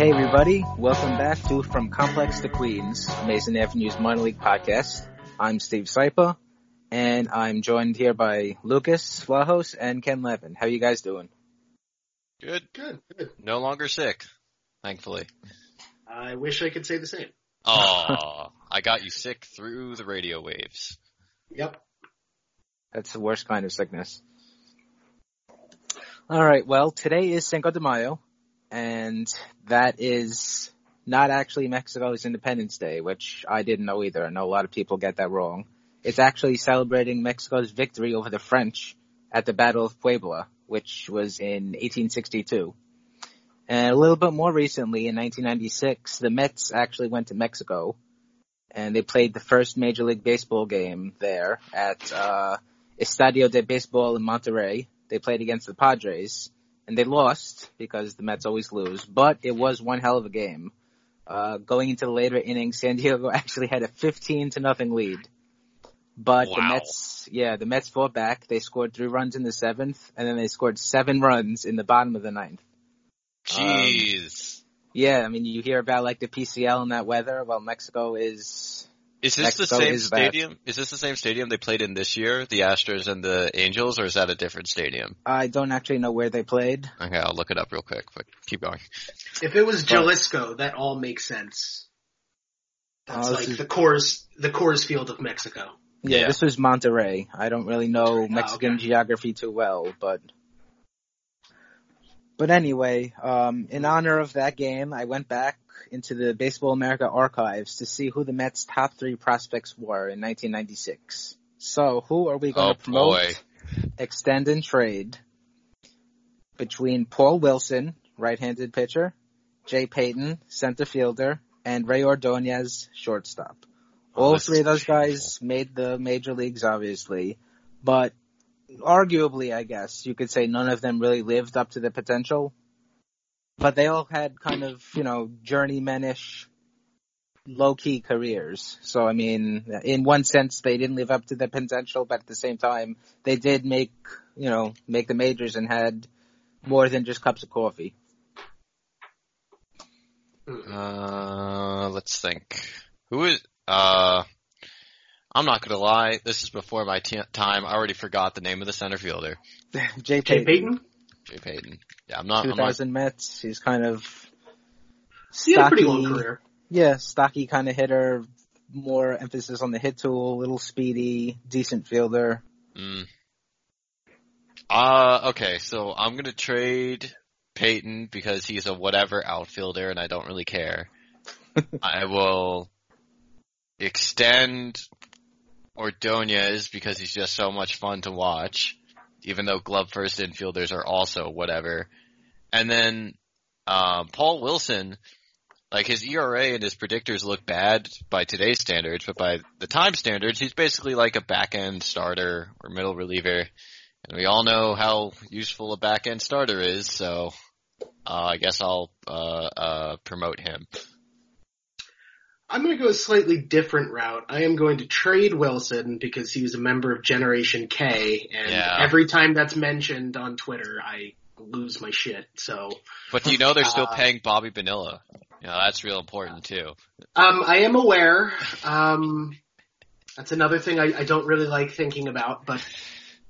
Hey everybody, welcome back to From Complex to Queens, Amazin' Avenue's minor league podcast. I'm Steve Sypa, and I'm joined here by Lukas Vlahos and Ken Levin. How you guys doing? Good. Good, good. No longer sick, thankfully. I wish I could say the same. Oh, I got you sick through the radio waves. Yep. That's the worst kind of sickness. Alright, well, today is Cinco de Mayo, and that is not actually Mexico's Independence Day, which I didn't know either. I know a lot of people get that wrong. It's actually celebrating Mexico's victory over the French at the Battle of Puebla, which was in 1862. And a little bit more recently, in 1996, the Mets actually went to Mexico, and they played the first Major League Baseball game there at uh, Estadio de Baseball in Monterrey. They played against the Padres, and they lost because the Mets always lose. But it was one hell of a game. Uh, going into the later innings, San Diego actually had a 15 to nothing lead. But the Mets, yeah, the Mets fought back. They scored three runs in the seventh, and then they scored seven runs in the bottom of the ninth. Jeez. Yeah, I mean, you hear about like the PCL and that weather. Well, Mexico is is this Mexico the same is that. stadium? Is this the same stadium they played in this year, the Astros and the Angels, or is that a different stadium? I don't actually know where they played. Okay, I'll look it up real quick, but keep going. If it was Jalisco, that all makes sense. That's Oh, like is- the Coors, the Coors Field of Mexico. Yeah, Yeah. this was Monterrey. I don't really know Oh, Mexican okay. geography too well, but but anyway, um, in honor of that game, I went back into the Baseball America archives to see who the Mets' top three prospects were in 1996. So, who are we going Oh to promote, boy. extend, and trade between Paul Wilson, right-handed pitcher, Jay Payton, center fielder, and Rey Ordonez, shortstop? Oh, All this three of those guys made the major leagues, obviously, but arguably, I guess you could say none of them really lived up to the potential. But they all had kind of, you know, journeymanish, low-key careers. So, I mean, in one sense, they didn't live up to their potential, but at the same time, they did make, you know, make the majors and had more than just cups of coffee. Uh, let's think. Who is? Uh, I'm not gonna lie. This is before my t- time. I already forgot the name of the center fielder, Jay Jay Payton, Payton? Jay Payton. Yeah, I'm not. I'm not 2000 Mets. He's kind of He had a pretty stocky. long career. Yeah, stocky kind of hitter, more emphasis on the hit tool, little speedy, decent fielder. Mm. Uh, okay, so I'm gonna trade Payton because he's a whatever outfielder and I don't really care. I will extend Ordonez because he's just so much fun to watch, even though glove first infielders are also whatever. And then, um, Paul Wilson, like his ERA and his predictors look bad by today's standards, but by the time standards, he's basically like a back end starter or middle reliever. And we all know how useful a back end starter is, so uh, I guess I'll uh, uh, promote him. I'm going to go a slightly different route. I am going to trade Wilson because he was a member of Generation K, and Yeah. every time that's mentioned on Twitter, I lose my shit. So, But do you know they're still Uh, paying Bobby Bonilla? You know, that's real important too. um, I am aware. Um, that's another thing I, I don't really like thinking about, but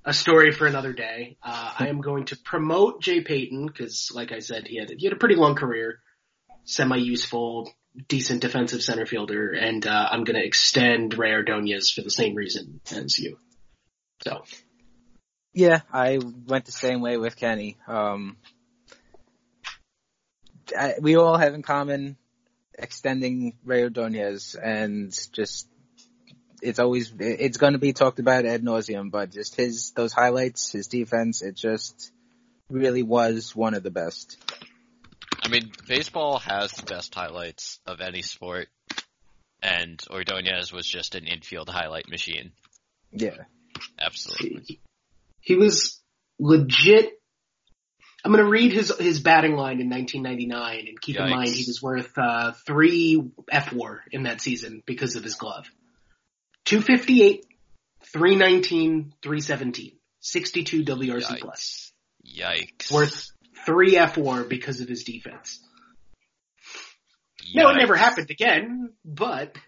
a story for another day. Uh, I am going to promote Jay Payton because, like I said, he had he had a pretty long career, semi-useful, decent defensive center fielder, and uh, I'm going to extend Rey Ordonez for the same reason as you. So Yeah, I went the same way with Kenny. Um, I, we all have in common extending Rey Ordonez and just it's always it's going to be talked about ad nauseum, but just his those highlights, his defense, it just really was one of the best. I mean, baseball has the best highlights of any sport, and Ordonez was just an infield highlight machine. Yeah, absolutely. He, was legit. I'm going to read his his batting line in 1999, and keep Yikes. in mind he was worth uh, three F WAR in that season because of his glove. 258, 319, 317, 62 WRC Yikes. plus. Yikes. Worth three F WAR because of his defense. Yikes. No, it never happened again, but.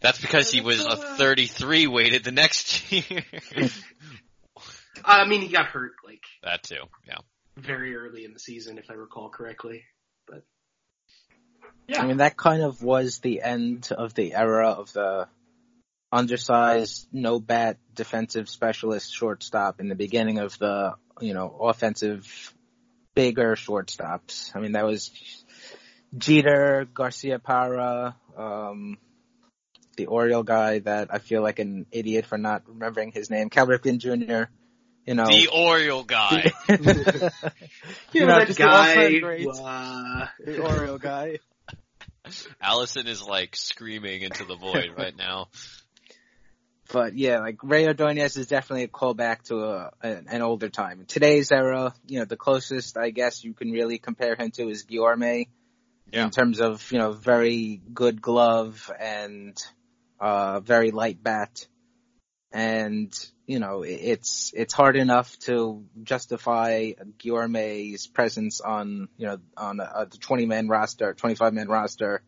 That's because he was a 33 weighted the next year. I mean, he got hurt like. That too, yeah. Very early in the season, if I recall correctly. But. Yeah. I mean, that kind of was the end of the era of the undersized, no bat defensive specialist shortstop in the beginning of the, you know, offensive bigger shortstops. I mean, that was Jeter, Garciaparra, um, the Oriole guy that I feel like an idiot for not remembering his name, Cal Ripken Jr., you know. The Oriole guy. you, you know, that guy. Uh... The Oriole guy. Allison is like screaming into the void right now. But yeah, like Rey Ordonez is definitely a callback to a, an older time. In today's era, you know, the closest I guess you can really compare him to is Guillorme. Yeah. In terms of, you know, very good glove and, uh, very light bat. And, you know, it's, it's hard enough to justify Guillorme's presence on, you know, on a, a 20 man roster, 25 man roster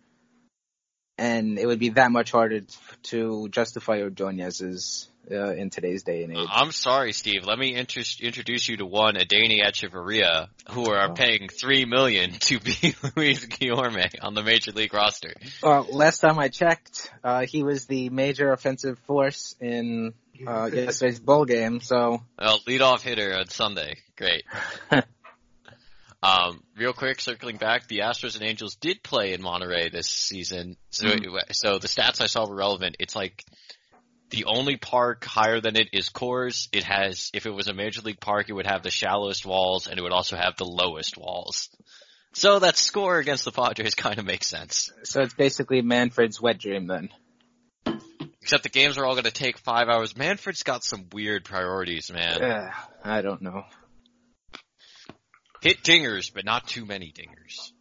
and it would be that much harder to justify Ordonez's uh, in today's day and age. I'm sorry, Steve. Let me inter- introduce you to one Adeiny Hechavarria, who are oh. paying three million to be Luis Guillorme on the major league roster. Well, last time I checked, uh, he was the major offensive force in uh, yesterday's bowl game. So, well, leadoff hitter on Sunday. Great. Um, real quick, circling back, the Astros and Angels did play in Monterrey this season. So, mm. so the stats I saw were relevant. It's like the only park higher than it is Coors. It has, if it was a major league park, it would have the shallowest walls and it would also have the lowest walls. So that score against the Padres kind of makes sense. So it's basically Manfred's wet dream then. Except the games are all going to take five hours. Manfred's got some weird priorities, man. Uh, I don't know. Hit dingers, but not too many dingers.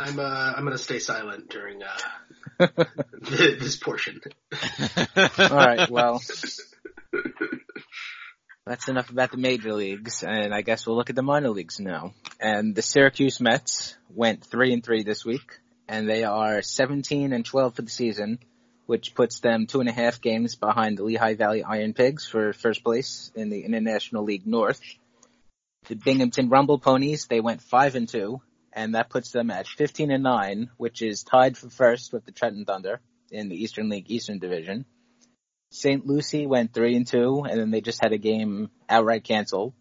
I'm uh, I'm gonna stay silent during uh, this portion. All right, well, that's enough about the major leagues, and I guess we'll look at the minor leagues now. And the Syracuse Mets went three and three this week, and they are 17 and 12 for the season, which puts them two and a half games behind the Lehigh Valley Iron Pigs for first place in the International League North. The Binghamton Rumble Ponies, they went five and two, and that puts them at 15 and nine, which is tied for first with the Trenton Thunder in the Eastern League Eastern Division. St. Lucie went three and two, and then they just had a game outright canceled,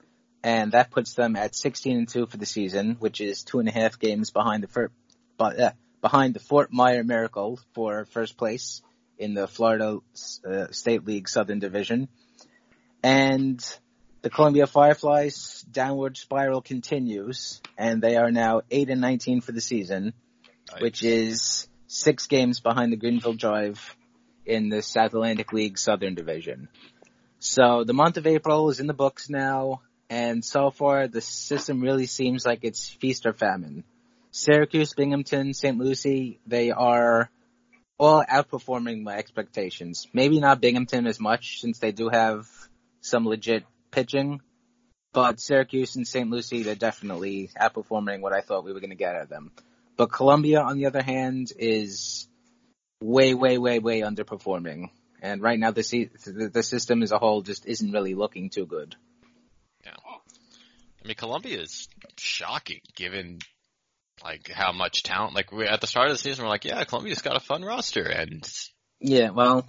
and that puts them at 16 and two for the season, which is two and a half games behind the fir- uh, behind the Fort Myer Miracle for first place in the Florida uh, State League Southern Division. And the Columbia Fireflies downward spiral continues, and they are now 8 and 19 for the season, nice. which is six games behind the Greenville Drive in the South Atlantic League Southern Division. So the month of April is in the books now, and so far the system really seems like it's feast or famine. Syracuse, Binghamton, St. Lucie, they are all outperforming my expectations. Maybe not Binghamton as much since they do have some legit pitching, but Syracuse and St. Lucie, they're definitely outperforming what I thought we were going to get out of them. But Columbia, on the other hand, is way, way, way, way underperforming. And right now, the the system as a whole just isn't really looking too good. Yeah, I mean, Columbia is shocking given like how much talent. Like we at the start of the season, we're like, yeah, Columbia's got a fun roster, and yeah, well,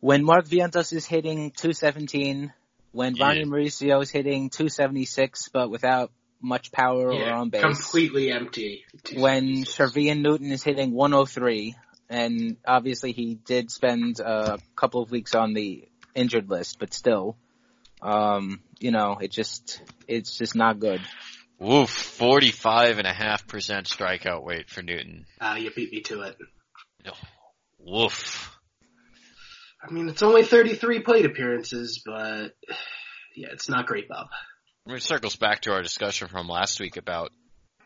when Mark Vientos is hitting 217 when Yeah. Ronnie Mauricio is hitting 276 but without much power or Yeah, on base. completely empty. when Shervyen Newton is hitting 103, and obviously he did spend a couple of weeks on the injured list, but still, um, you know, it just, it's just not good. Woof, forty-five and a half percent strikeout rate for Newton. Uh, you beat me to it. Woof. I mean, it's only 33 plate appearances, but yeah, it's not great, Bob. It circles back to our discussion from last week about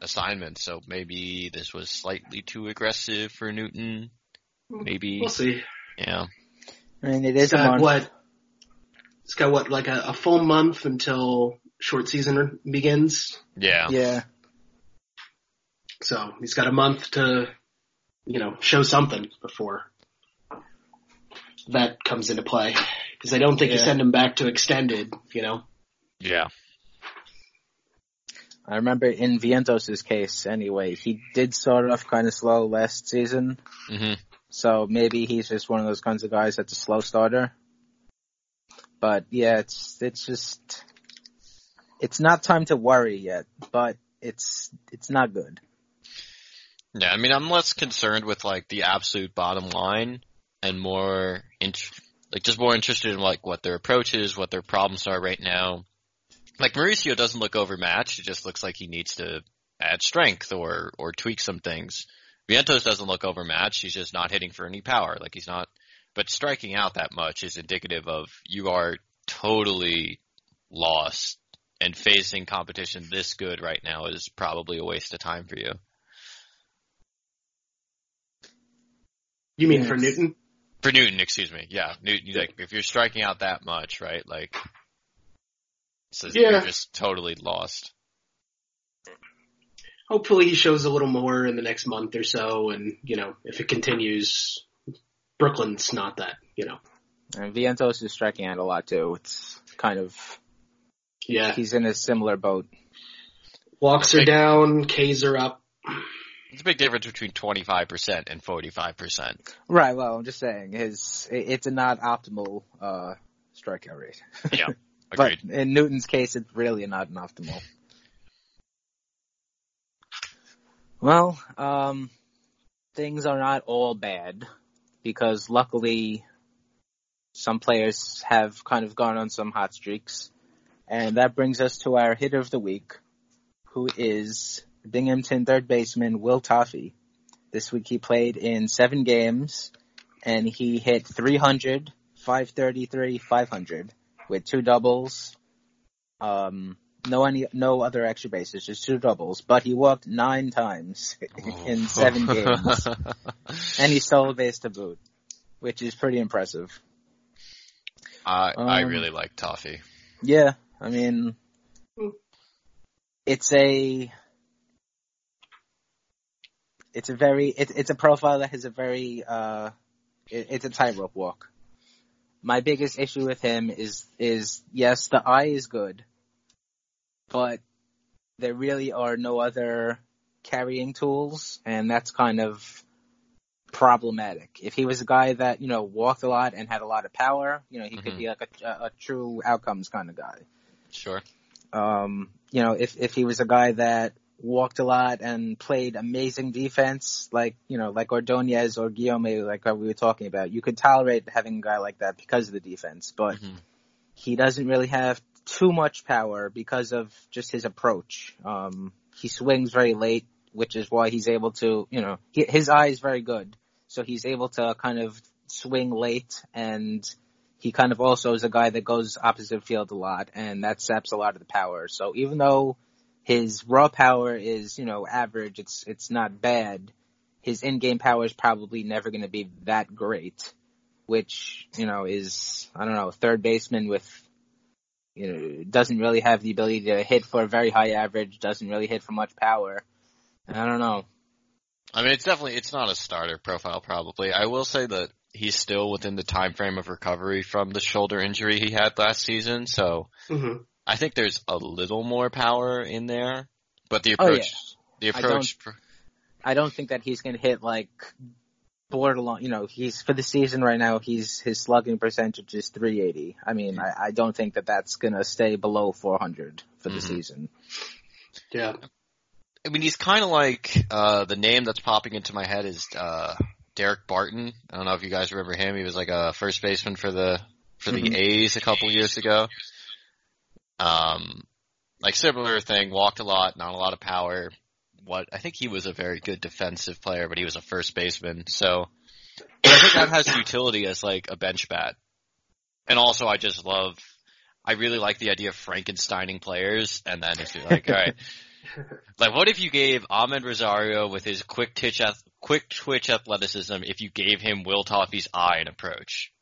assignments, so maybe this was slightly too aggressive for Newton. Maybe, We'll see. yeah. I mean, It's is a got what? It's got what, like a, a full month until short season begins. Yeah. Yeah. So he's got a month to, you know, show something before that comes into play. Because I don't think you send him back to extended, you know. Yeah. I remember in Vientos' case anyway, he did start off kind of slow last season, hmm so maybe he's just one of those kinds of guys that's a slow starter. But yeah, it's, it's just, it's not time to worry yet, but it's, it's not good. Yeah, I mean, I'm less concerned with like the absolute bottom line and more int- like just more interested in like what their approach is, what their problems are right now. Like Mauricio doesn't look overmatched; it just looks like he needs to add strength or or tweak some things. Vientos doesn't look overmatched; he's just not hitting for any power. Like he's not, but striking out that much is indicative of you are totally lost, and facing competition this good right now is probably a waste of time for you. You mean for Newton? For Newton, excuse me. Yeah, Newton. Like, if you're striking out that much, right? Like, so Yeah. you're just totally lost. Hopefully he shows a little more in the next month or so, and you know, if it continues, Brooklyn's not that, you know. And Vientos is striking out a lot too. It's kind of, Yeah, he's in a similar boat. walks are down, K's are up. It's a big difference between 25% and 45%. Right. Well, I'm just saying his it's a not optimal uh strikeout rate. Yeah, but agreed. in Newton's case, it's really not an optimal. Well, um, things are not all bad because luckily some players have kind of gone on some hot streaks. And that brings us to our hitter of the week, who is Binghamton third baseman Will Toffey. This week he played in seven games and he hit 300, 533, 500 with two doubles, um, no any, no other extra bases, just two doubles, but he walked nine times in seven games and he stole a base to boot, which is pretty impressive. I I Um, really like Toffey. Yeah, I mean, it's a, it's a very, it, it's a profile that has a very, uh, it, it's a tightrope walk. My biggest issue with him is, is yes, the eye is good, but there really are no other carrying tools, and that's kind of problematic. If he was a guy that, you know, walked a lot and had a lot of power, you know, he could Mhm. be like a, a, a true outcomes kind of guy. Sure. Um, you know, if if he was a guy that walked a lot and played amazing defense, like you know, like Ordonez or Guillorme, like we were talking about, you could tolerate having a guy like that because of the defense. But Mhm. he doesn't really have too much power because of just his approach. Um, he swings very late, which is why he's able to, you know, he, his eye is very good, so he's able to kind of swing late and he kind of also is a guy that goes opposite field a lot and that saps a lot of the power. So even though his raw power is, you know, average, it's, it's not bad, his in-game power is probably never going to be that great, which, you know, is, I don't know, third baseman with, you know, doesn't really have the ability to hit for a very high average, doesn't really hit for much power. I don't know. I mean, it's definitely it's not a starter profile. Probably, I will say that he's still within the time frame of recovery from the shoulder injury he had last season. So hmm I think there's a little more power in there, but the approach, Oh, approach, the I approach, I don't think that he's going to hit like borderline. You know, he's for the season right now. He's his slugging percentage is 380. I mean, I, I don't think that that's gonna stay below 400 for the Mhm. season. Yeah. I mean, he's kind of like uh, the name that's popping into my head is uh, Daric Barton. I don't know if you guys remember him. He was like a first baseman for the for the Mhm. A's a couple years ago. Um, like similar thing. Walked a lot, not a lot of power. What I think he was a very good defensive player, but he was a first baseman. So but I think that has utility as like a bench bat. And also, I just love. I really like the idea of Frankensteining players, and then if you're like, all right, like, what if you gave Amed Rosario with his quick twitch, quick twitch athleticism, if you gave him Will Toffey's eye and approach?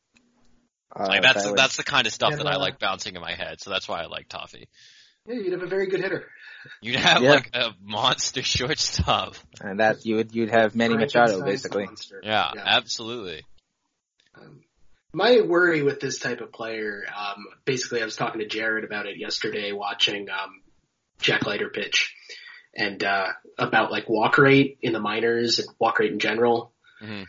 Uh, Like, that's that would- that's the kind of stuff Yeah, that I uh, like bouncing in my head. So that's why I like Toffey. Yeah, you'd have a very good hitter. You'd have Yeah. like a monster shortstop. and that you would you'd have Manny Machado basically. Yeah, Yeah. absolutely. Um, my worry with this type of player, um, basically, I was talking to Jared about it yesterday, watching um, Jack Leiter pitch, and uh, about like walk rate in the minors and walk rate in general. Mhm.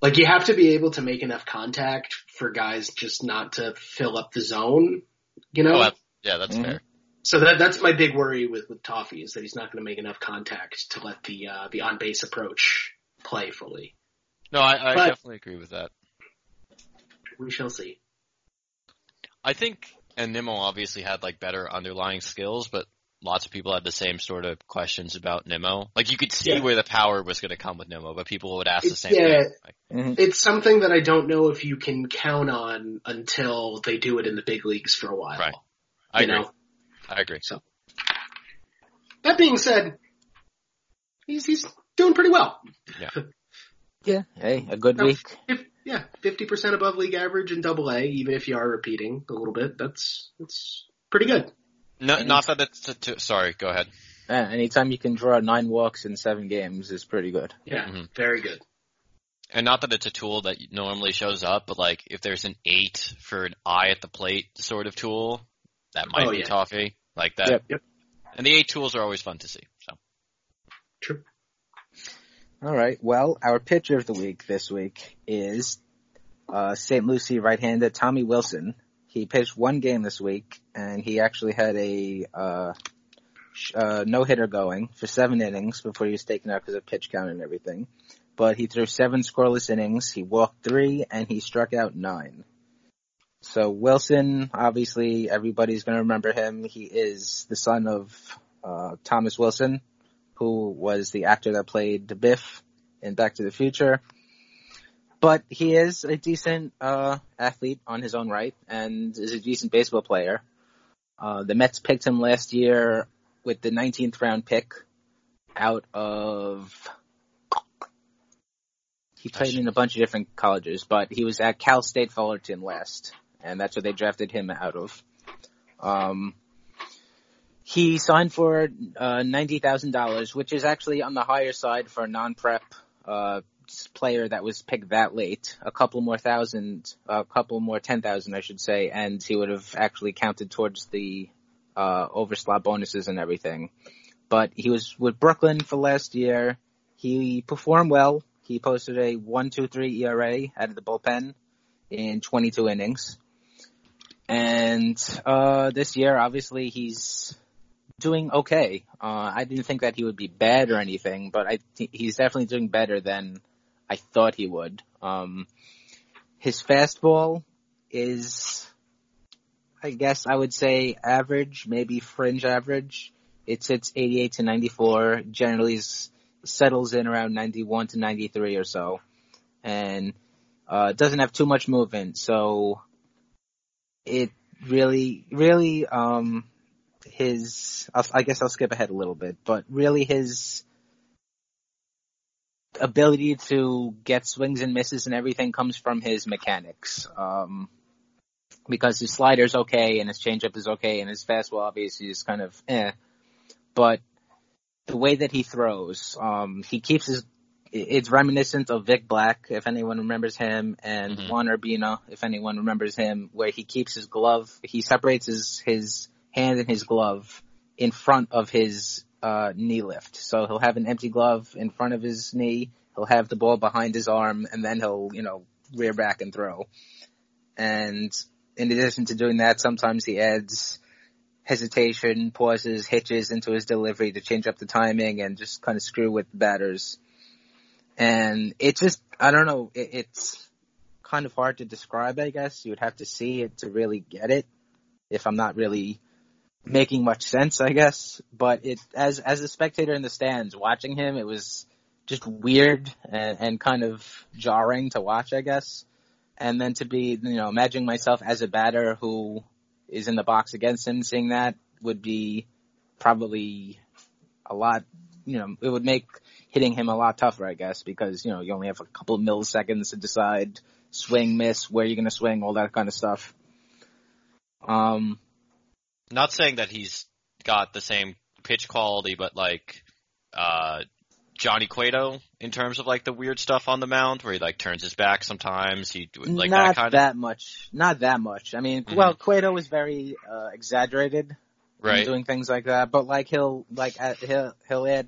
Like you have to be able to make enough contact for guys just not to fill up the zone, you know. Oh, yeah, that's Mhm. fair. So that that's my big worry with with Toffey is that he's not going to make enough contact to let the uh, the on base approach play fully. No, I, I But- definitely agree with that. We shall see. I think, and Nimmo obviously had like better underlying skills, but lots of people had the same sort of questions about Nimmo. Like you could see Yeah. where the power was going to come with Nimmo, but people would ask the same yeah. thing. Like, Mhm. It's something that I don't know if you can count on until they do it in the big leagues for a while. Right. I you agree. know. I agree. So that being said, he's he's doing pretty well. Yeah, yeah. hey, a good No. week. If, yeah, fifty percent above league average in Double A, even if you are repeating a little bit. That's that's pretty good. No, not that it's. A t- sorry, go ahead. Yeah, anytime you can draw nine walks in seven games is pretty good. Yeah, Mhm. very good. And not that it's a tool that normally shows up, but like if there's an eight for an eye at the plate sort of tool, that might Oh, be yeah. Toffey. Like that. Yep. Yep. And the eight tools are always fun to see. So True. All right. Well, our pitcher of the week this week is uh, St. Lucie right-handed Tommy Wilson. He pitched one game this week, and he actually had a uh, uh, no-hitter going for seven innings before he was taken out because of pitch count and everything. But he threw seven scoreless innings. He walked three, and he struck out nine. So Wilson, obviously, everybody's going to remember him. He is the son of uh, Thomas Wilson, who was the actor that played Biff in Back to the Future. But he is a decent uh, athlete on his own right and is a decent baseball player. Uh, the Mets picked him last year with the 19th round pick out of. He played in a bunch of different colleges, but he was at Cal State Fullerton last, and that's where they drafted him out of. Um, he signed for uh, ninety thousand dollars, which is actually on the higher side for a non-prep uh, player that was picked that late. A couple more thousand, a couple more ten thousand, I should say, and he would have actually counted towards the uh, overslot bonuses and everything. But he was with Brooklyn for last year. He performed well. He posted a one two three ERA out of the bullpen in 22 innings. And uh, this year, obviously, he's doing okay. Uh, I didn't think that he would be bad or anything, but I th- he's definitely doing better than I thought he would. Um, his fastball is, I guess I would say average, maybe fringe average. It sits 88 to 94, generally settles in around 91 to 93 or so, and uh, doesn't have too much movement, so it really, really, um, his, I'll, I guess I'll skip ahead a little bit, but really his ability to get swings and misses and everything comes from his mechanics. Um, because his slider's okay and his changeup is okay and his fastball obviously is kind of eh. But the way that he throws, um, he keeps his, it's reminiscent of Vic Black, if anyone remembers him, and Mhm. Juan Urbina, if anyone remembers him, where he keeps his glove, he separates his, his hand and his glove in front of his uh, knee lift. So he'll have an empty glove in front of his knee. He'll have the ball behind his arm and then he'll, you know, rear back and throw. And in addition to doing that, sometimes he adds hesitation, pauses, hitches into his delivery to change up the timing and just kind of screw with batters. And it just, I don't know, it, it's kind of hard to describe, I guess. You would have to see it to really get it if I'm not really making much sense, I guess. But it, as, as a spectator in the stands watching him, it was just weird and, and kind of jarring to watch, I guess. And then to be, you know, imagining myself as a batter who is in the box against him, seeing that would be probably a lot, you know, it would make hitting him a lot tougher, I guess, because, you know, you only have a couple of milliseconds to decide swing, miss, where you're going to swing, all that kind of stuff. Um, not saying that he's got the same pitch quality, but like, uh, Johnny Cueto in terms of like the weird stuff on the mound where he like turns his back sometimes. He like not that kind of that of much. Not that much. I mean, Mhm. well, Cueto is very uh, exaggerated right. doing things like that, but like he'll like uh, he'll he'll add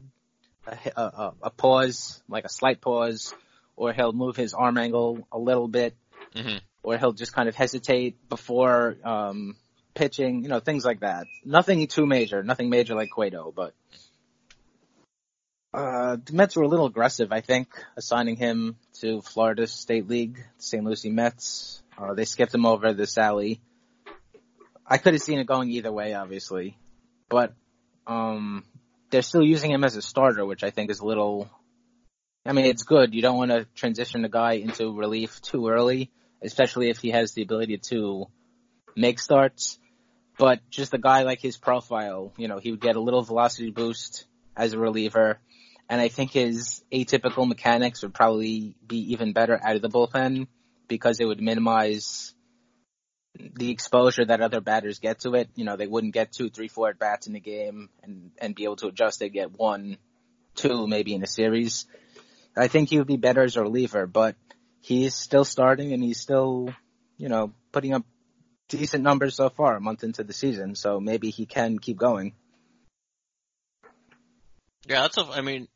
a, a, a- pause, like a slight pause, or he'll move his arm angle a little bit, hmm or he'll just kind of hesitate before um pitching, you know, things like that. Nothing too major, nothing major like Cueto, but uh the Mets were a little aggressive, I think, assigning him to Florida State League, St. Lucie Mets. Uh they skipped him over the Sally. I could have seen it going either way, obviously. But um they're still using him as a starter, which I think is a little I mean, it's good. You don't want to transition a guy into relief too early, especially if he has the ability to make starts. But just a guy like his profile, you know, he would get a little velocity boost as a reliever. And I think his atypical mechanics would probably be even better out of the bullpen because it would minimize the exposure that other batters get to it. You know, they wouldn't get two, three, four at bats in the game and, and be able to adjust. They'd get one, two maybe in a series. I think he would be better as a reliever, but he's still starting and he's still, you know, putting up decent numbers so far a month into the season. So maybe he can keep going. Yeah, that's a, I mean,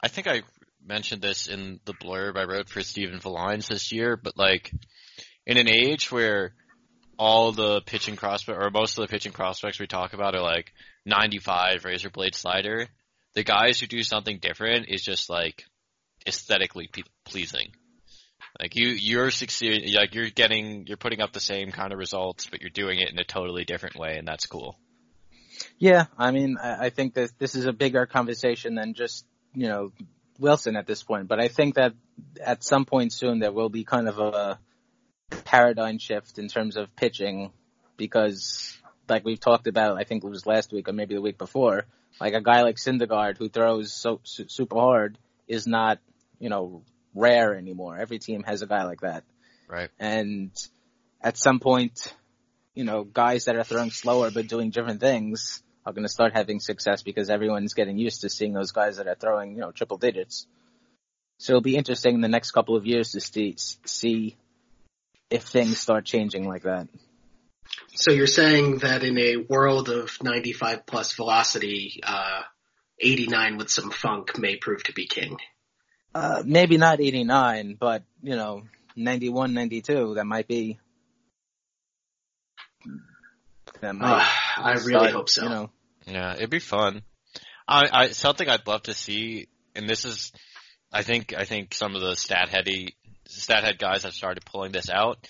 I think I mentioned this in the blurb I wrote for Stephen Villines this year, but like, in an age where all the pitching prospect, or most of the pitching prospects we talk about are like 95 razor blade slider, the guys who do something different is just like aesthetically pe- pleasing. Like you, you're succeeding, like you're getting, you're putting up the same kind of results, but you're doing it in a totally different way, and that's cool. Yeah, I mean, I, I think that this is a bigger conversation than just, you know, Wilson at this point, but I think that at some point soon there will be kind of a paradigm shift in terms of pitching because like we've talked about, I think it was last week or maybe the week before, like a guy like Syndergaard who throws so su- super hard is not, you know, rare anymore. Every team has a guy like that. Right. And at some point, you know, guys that are throwing slower but doing different things are going to start having success because everyone's getting used to seeing those guys that are throwing, you know, triple digits. So it'll be interesting in the next couple of years to see, see if things start changing like that. So you're saying that in a world of 95 plus velocity, uh, 89 with some funk may prove to be king. Uh, maybe not 89, but, you know, 91, 92, that might be. That might Uh, I really start, hope so. You know, Yeah, it'd be fun. I, I something I'd love to see, and this is, I think, I think some of the stat heady, stat head guys have started pulling this out.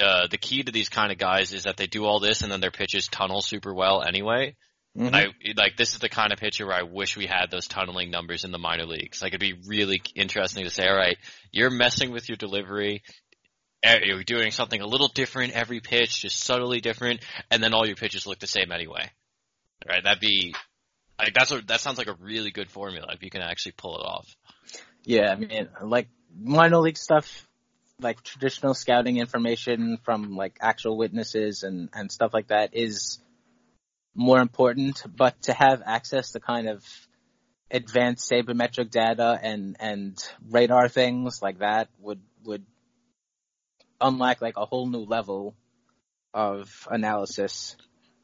Uh, the key to these kind of guys is that they do all this and then their pitches tunnel super well anyway. Mhm. And I like this is the kind of pitcher where I wish we had those tunneling numbers in the minor leagues. Like it'd be really interesting to say, all right, you're messing with your delivery. You're doing something a little different every pitch, just subtly different, and then all your pitches look the same anyway. Right? That'd be like that's a that sounds like a really good formula if you can actually pull it off. Yeah, I mean, like minor league stuff, like traditional scouting information from like actual witnesses and and stuff like that is more important. But to have access to kind of advanced sabermetric data and and radar things like that would would unlock like a whole new level of analysis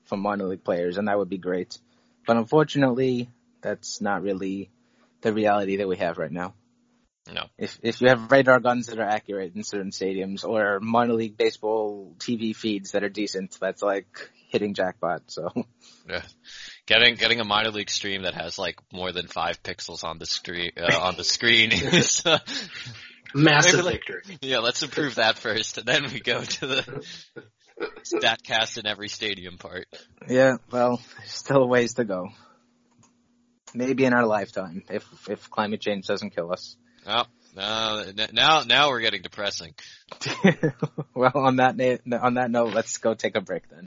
from minor league players, and that would be great. But unfortunately, that's not really the reality that we have right now. No. If if you have radar guns that are accurate in certain stadiums or minor league baseball TV feeds that are decent, that's like hitting jackpot. So Yeah. Getting getting a minor league stream that has like more than five pixels on the screen uh, on the screen is uh, Massive like- victory. yeah. Let's improve that first, and then we go to the statcast in every stadium part. yeah, well, still a ways to go. Maybe in our lifetime, if if climate change doesn't kill us. Oh, no, now now we're getting depressing. well, on that na- on that note, let's go take a break then.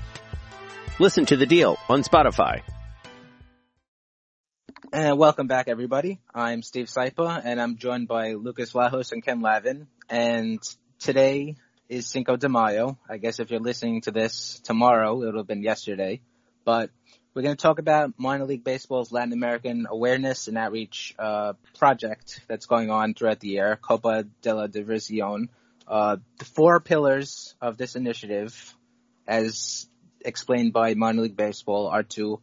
Listen to The Deal on Spotify. And welcome back, everybody. I'm Steve Sypa, and I'm joined by Lukas Vlahos and Ken Lavin. And today is Cinco de Mayo. I guess if you're listening to this tomorrow, it'll have been yesterday. But we're going to talk about minor league baseball's Latin American awareness and outreach uh, project that's going on throughout the year, Copa de la Diversión. Uh, the four pillars of this initiative, as explained by minor league baseball, are to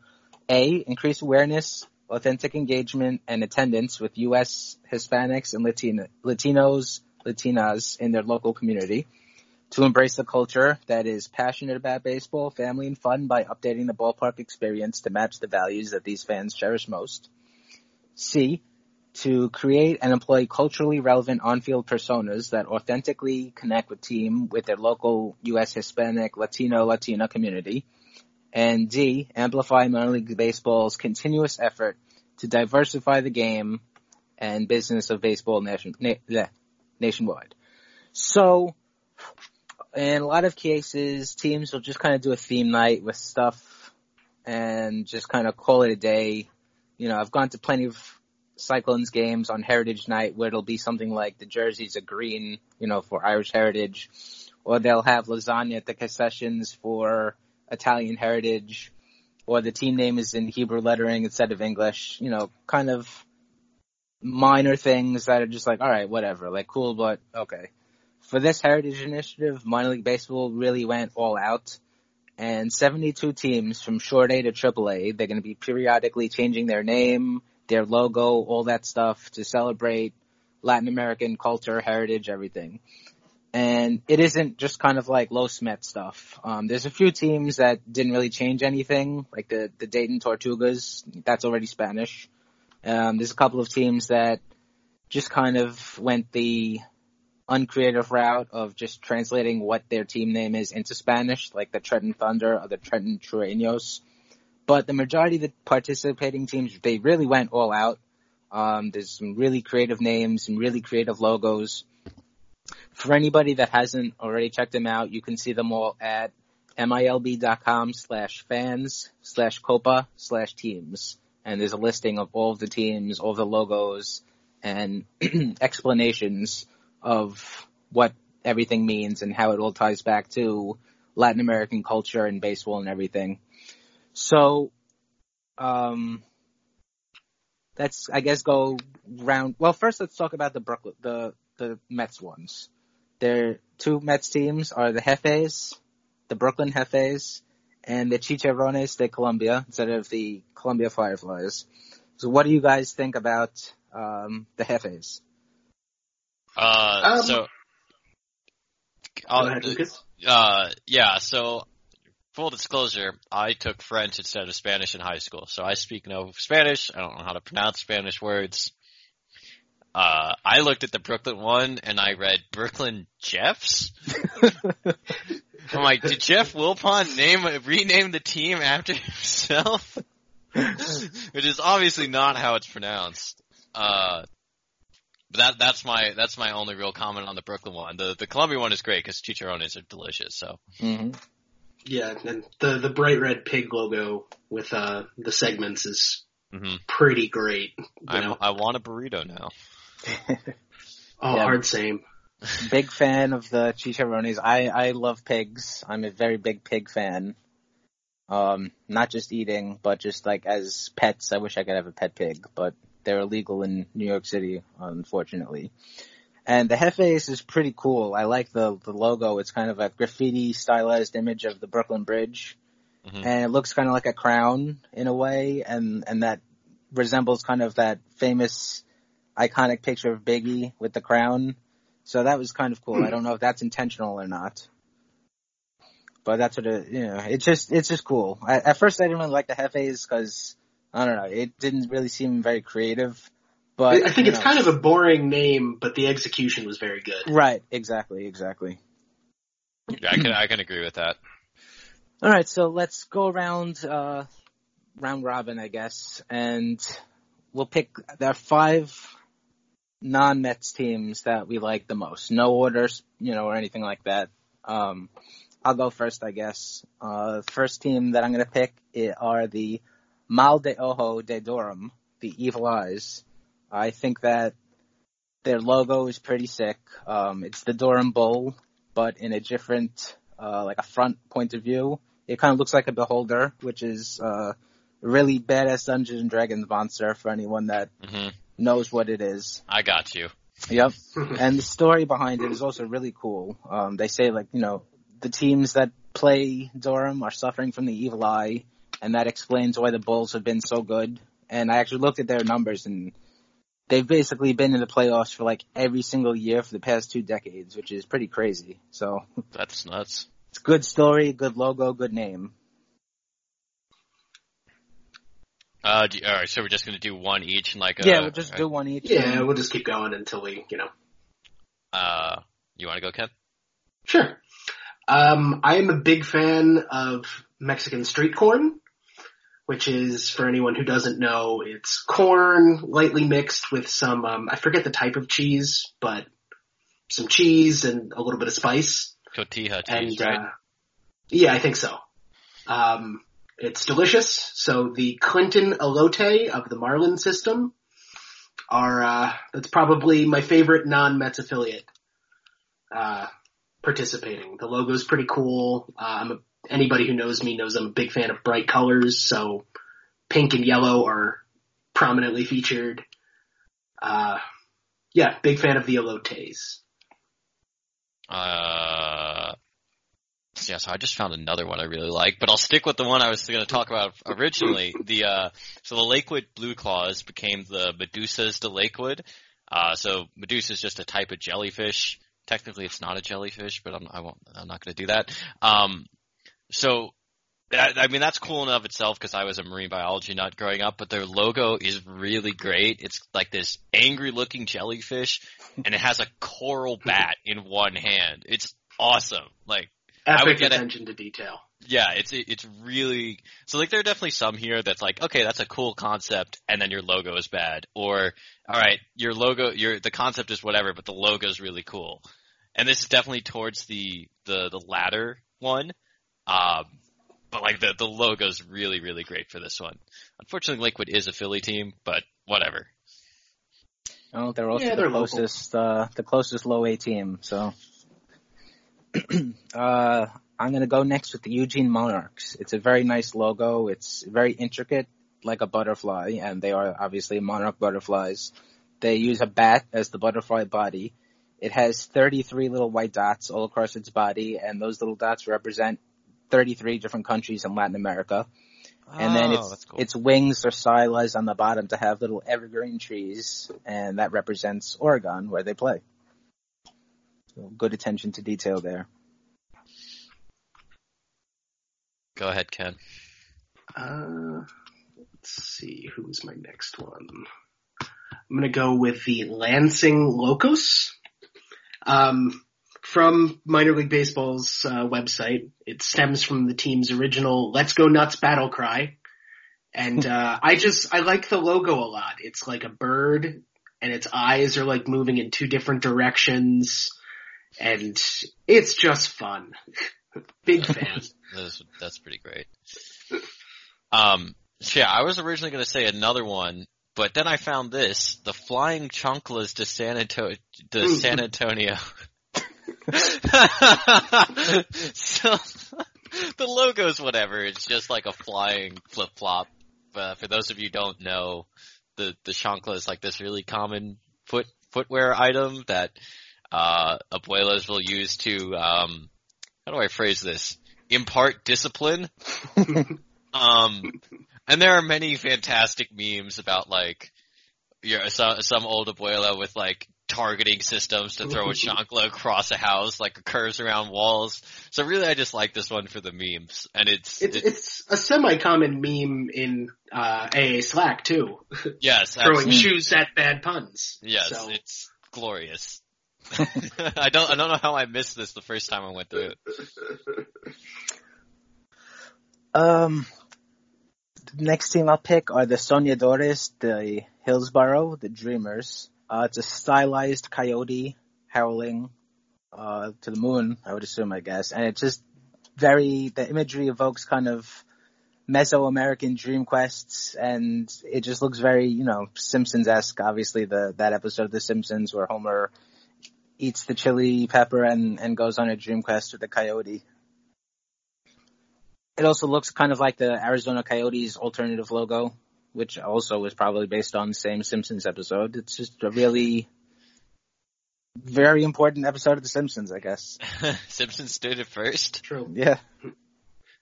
a increase awareness authentic engagement and attendance with U.S. Hispanics and Latina, Latinos, Latinas in their local community, to embrace the culture that is passionate about baseball, family, and fun by updating the ballpark experience to match the values that these fans cherish most. C, to create and employ culturally relevant on-field personas that authentically connect with team with their local U.S. Hispanic, Latino, Latina community and D, amplify minor league baseball's continuous effort to diversify the game and business of baseball nation, na- nationwide. So, in a lot of cases, teams will just kind of do a theme night with stuff and just kind of call it a day. You know, I've gone to plenty of Cyclones games on Heritage Night where it'll be something like the jerseys are green, you know, for Irish Heritage, or they'll have lasagna at the concessions for Italian heritage, or the team name is in Hebrew lettering instead of English, you know, kind of minor things that are just like, alright, whatever, like cool, but okay. For this heritage initiative, minor league baseball really went all out, and 72 teams from short A to triple A, they're gonna be periodically changing their name, their logo, all that stuff to celebrate Latin American culture, heritage, everything and it isn't just kind of like Los Met stuff. Um, there's a few teams that didn't really change anything, like the the Daytona Tortugas. That's already Spanish. Um, there's a couple of teams that just kind of went the uncreative route of just translating what their team name is into Spanish, like the Trenton Thunder or the Trenton Trueños. But the majority of the participating teams, they really went all out. Um, there's some really creative names, some really creative logos for anybody that hasn't already checked them out, you can see them all at milb.com slash fans slash copa slash teams. And there's a listing of all of the teams, all the logos, and explanations of what everything means and how it all ties back to Latin American culture and baseball and everything. So, um, let's, I guess, go round. Well, first let's talk about the Brooklyn, the, the Mets ones. Their two Mets teams are the Jefes, the Brooklyn Jefes, and the Chicharrones de Colombia instead of the Columbia Fireflies. So what do you guys think about um, the Jefes? Uh, Um, so, Go I'll- ahead, uh, yeah, so full disclosure, I took French instead of Spanish in high school, so I speak no Spanish. I don't know how to pronounce Spanish words. Uh, I looked at the Brooklyn one and I read Brooklyn Jeffs. I'm like, did Jeff Wilpon name rename the team after himself? Which is obviously not how it's pronounced. Uh, but that that's my that's my only real comment on the Brooklyn one. The the Columbia one is great because chicharrones are delicious. So hmm Yeah, and the the bright red pig logo with uh the segments is hmm pretty great. I? I want a burrito now. Oh, Yeah. hard same. Big fan of the chicharrones. I I love pigs. I'm a very big pig fan. Um, not just eating, but just like as pets. I wish I could have a pet pig, but they're illegal in New York City, unfortunately. And the Jefes is pretty cool. I like the the logo. It's kind of a graffiti stylized image of the Brooklyn Bridge, Mhm. and it looks kind of like a crown in a way, and and that resembles kind of that famous iconic picture of Biggie with the crown. So that was kind of cool. I don't know if that's intentional or not. But that's what it, you know, it's just, it's just cool. I, at first I didn't really like the Jefes because, I don't know, it didn't really seem very creative. But I think it's know, kind of a boring name, but the execution was very good. Right, exactly, exactly. Yeah, I can I can agree with that. All right, so let's go around uh, round robin, I guess, and we'll pick there are five non-Mets teams that we like the most. No orders, you know, or anything like that. Um, I'll go first, I guess. Uh, first team that I'm going to pick are the Mal de Ojo de Durham, the Evil Eyes. I think that their logo is pretty sick. Um, it's the Durham Bull, but in a different, uh, like a front point of view. It kind of looks like a beholder, which is, uh, really badass Dungeons and Dragons monster for anyone that hmm knows what it is. I got you. Yep. and the story behind it is also really cool. Um, they say like, you know, the teams that play Durham are suffering from the evil eye, and that explains why the Bulls have been so good. And I actually looked at their numbers and they've basically been in the playoffs for like every single year for the past two decades, which is pretty crazy. So That's nuts. it's good story, good logo, good name. Uh, do, all right, so we're just gonna do one each, and like, uh, yeah, we'll just do one each. Yeah, we'll just keep going until we, you know. Uh, you want to go, Ken? Sure. Um, I am a big fan of Mexican street corn, which is, for anyone who doesn't know, it's corn lightly mixed with some, um, I forget the type of cheese, but some cheese and a little bit of spice. Cotija And, cheese, right? uh, yeah, I think so. Um, it's delicious. So the Clinton elote of the Marlin system are, uh, that's probably my favorite non-Mets affiliate, uh, participating. The logo's pretty cool. Uh, I'm a, anybody who knows me knows I'm a big fan of bright colors, so pink and yellow are prominently featured. Uh, yeah, big fan of the elotes. Uh, yeah, so I just found another one I really like, but I'll stick with the one I was going to talk about originally. The uh, so the Lakewood Blue Claws became the Medusas de Lakewood. Uh, so Medusa is just a type of jellyfish. Technically, it's not a jellyfish, but I'm I I'm not going to do that. Um, so I mean that's cool in of itself because I was a marine biology nut growing up, but their logo is really great. It's like this angry looking jellyfish, and it has a coral bat in one hand. It's awesome. Like I would Epic get attention to detail. yeah, it's it's really so like there are definitely some here that's like okay that's a cool concept and then your logo is bad or all right your logo your the concept is whatever but the logo is really cool and this is definitely towards the the the latter one um but like the the logo's really really great for this one unfortunately Lakewood is a Philly team but whatever Oh, they're also Yeah, the they're local. closest, uh, the closest low A team. So, uh, I'm gonna go next with the Eugene Monarchs. It's a very nice logo. It's very intricate, like a butterfly, and they are obviously monarch butterflies. They use a bat as the butterfly body. It has 33 little white dots all across its body, and those little dots represent 33 different countries in Latin America. And then Oh, its cool. its wings are stylized on the bottom to have little evergreen trees, and that represents Oregon where they play. So good attention to detail there. go ahead Ken Uh, let's see, who's my next one? I'm gonna go with the Lansing Locos. Um, from minor league baseball's uh, website, it stems from the team's original "Let's Go Nuts" battle cry, and uh, I just I like the logo a lot. It's like a bird, and its eyes are like moving in two different directions, and it's just fun. Big fan. That's that's pretty great. Um, so yeah, I was originally going to say another one, But then I found this, the Flying Chanclas de San, Anto- de San Antonio. so, the logo's whatever, it's just like a flying flip-flop. Uh, for those of you who don't know, the, the chancla is like this really common foot, footwear item that, uh, abuelas will use to, um, how do I phrase this? Impart discipline. um, and there are many fantastic memes about like, you know, some, some old abuela with like targeting systems to throw a chancla across a house, like curves around walls. So really I just like this one for the memes. And it's, It's it's a semi-common meme in uh, AA Slack too. yes, Throwing shoes at bad puns. Yes, So, it's glorious. I don't I don't know how I missed this the first time I went through it. Um, the next team I'll pick are the Soñadores, the Hillsboro, the Dreamers. Uh, it's a stylized coyote howling, uh, to the moon, I would assume, I guess. And it's just very, the imagery evokes kind of Mesoamerican dream quests and it just looks very, you know, Simpsons-esque. Obviously the, that episode of The Simpsons where Homer eats the chili pepper and, and goes on a dream quest with the coyote. It also looks kind of like the Arizona Coyotes alternative logo, which also was probably based on the same Simpsons episode. It's just a really very important episode of The Simpsons, I guess. Simpsons did it first. True. Yeah.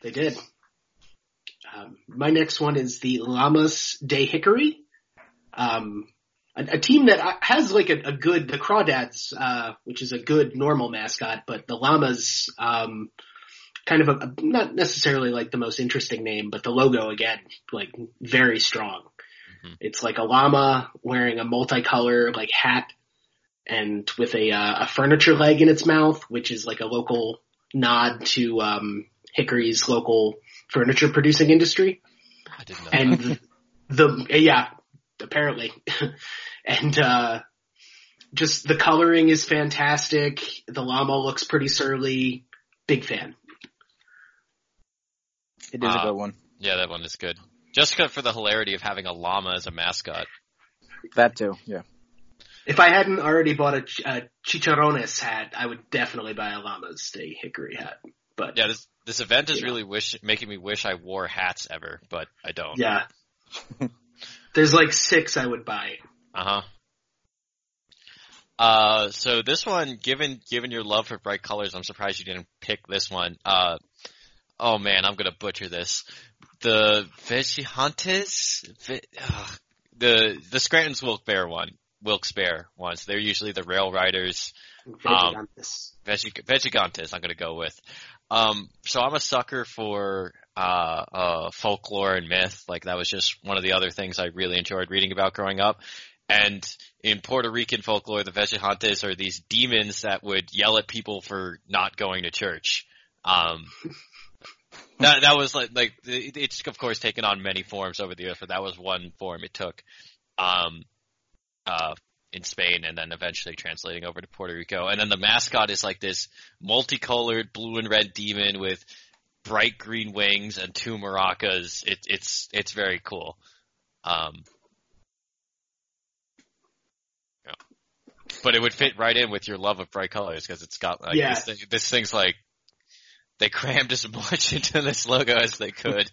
They did. Um, my next one is the Llamas de Hickory. Um, a, a team that has like a, a good, the Crawdads, uh, which is a good normal mascot, but the Llamas, um, kind of a, not necessarily like the most interesting name, but the logo again, like very strong. Mhm. It's like a llama wearing a multicolor like hat and with a, uh, a furniture leg in its mouth, which is like a local nod to, um, Hickory's local furniture producing industry. I didn't know. And the, yeah, apparently. and, uh, just the coloring is fantastic. The llama looks pretty surly. Big fan. It is Uh, a good one. yeah, that one is good. Just for for the hilarity of having a llama as a mascot. That too, yeah. If I hadn't already bought a, Ch- a Chicharrones hat, I would definitely buy a Llamas de Hickory hat. But Yeah, this this event is Yeah. really wish making me wish I wore hats ever, but I don't. yeah. There's like six I would buy. Uh huh. Uh, so this one, given given your love for bright colors, I'm surprised you didn't pick this one. Uh, oh man, I'm gonna butcher this. The Vegihantes, Ve- ugh, the the Scranton's Wilkes-Barre one, Wilkes Bear ones. They're usually the rail riders. Vejigantes. Vegi- Vejigantes, I'm gonna go with. Um, so I'm a sucker for uh, uh, folklore and myth. Like that was just one of the other things I really enjoyed reading about growing up. And in Puerto Rican folklore, the Vegihantes are these demons that would yell at people for not going to church. Um, that that was like like it's of course taken on many forms over the years, but that was one form it took. Um, uh, in Spain and then eventually translating over to Puerto Rico. And then the mascot is like this multicolored blue and red demon with bright green wings and two maracas. It, it's it's very cool. Um, yeah. But it would fit right in with your love of bright colors because it's got like Yeah. this, thing, this thing's like they crammed as much into this logo as they could.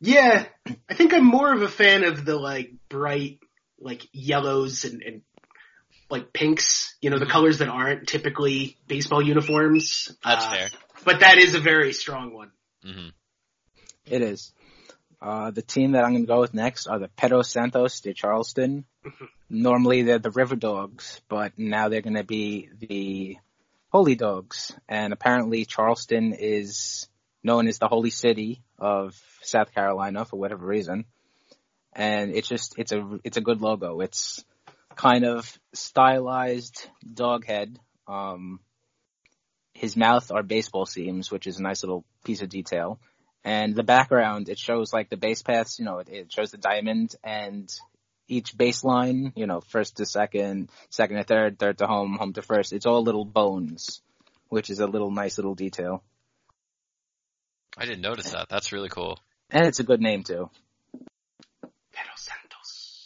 Yeah, I think I'm more of a fan of the like bright, like yellows and, and like pinks. You know, the colors that aren't typically baseball uniforms. That's Uh, fair. But that is a very strong one. hmm It is. Uh, the team that I'm going to go with next are the Perros Santos de Charleston. Normally they're the River Dogs, but now they're going to be the Holy Dogs. And apparently Charleston is known as the Holy City of South Carolina for whatever reason. And it's just, it's a, it's a good logo. It's kind of stylized dog head. Um, his mouth are baseball seams, which is a nice little piece of detail and the background it shows like the base paths you know it, it shows the diamond and each baseline you know first to second second to third third to home home to first it's all little bones which is a little nice little detail I didn't notice that. That's really cool. and it's a good name too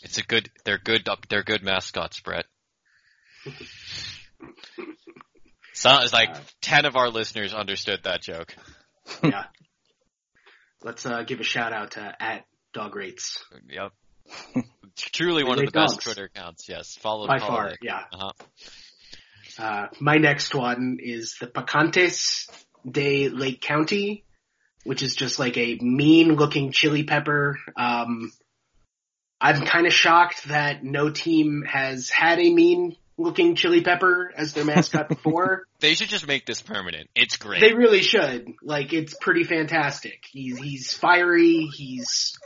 It's a good. They're good. They're good mascots, Brent. Sounds like ten of our listeners understood that joke. yeah. Let's uh, give a shout out to at Dog Rates. Yep. Truly one of the best. Twitter accounts. Yes, follow By far, it. yeah. Uh-huh. Uh, my next one is the Picantes de Lake County, which is just like a mean looking chili pepper. Um, I'm kind of shocked that no team has had a mean looking chili pepper as their mascot before. They should just make this permanent. It's great. They really should. Like it's pretty fantastic. He's he's fiery. He's